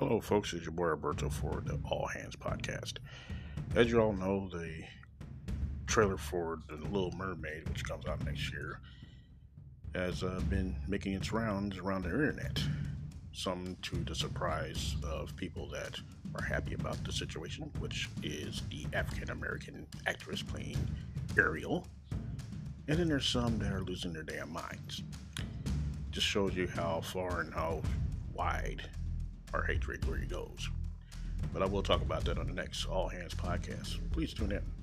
Hello, folks. It's your boy Roberto for the All Hands podcast. As you all know, the trailer for The Little Mermaid, which comes out next year, has uh, been making its rounds around the internet. Some to the surprise of people that are happy about the situation, which is the African American actress playing Ariel. And then there's some that are losing their damn minds. Just shows you how far and how wide our hatred really goes. But I will talk about that on the next All Hands podcast. Please tune in.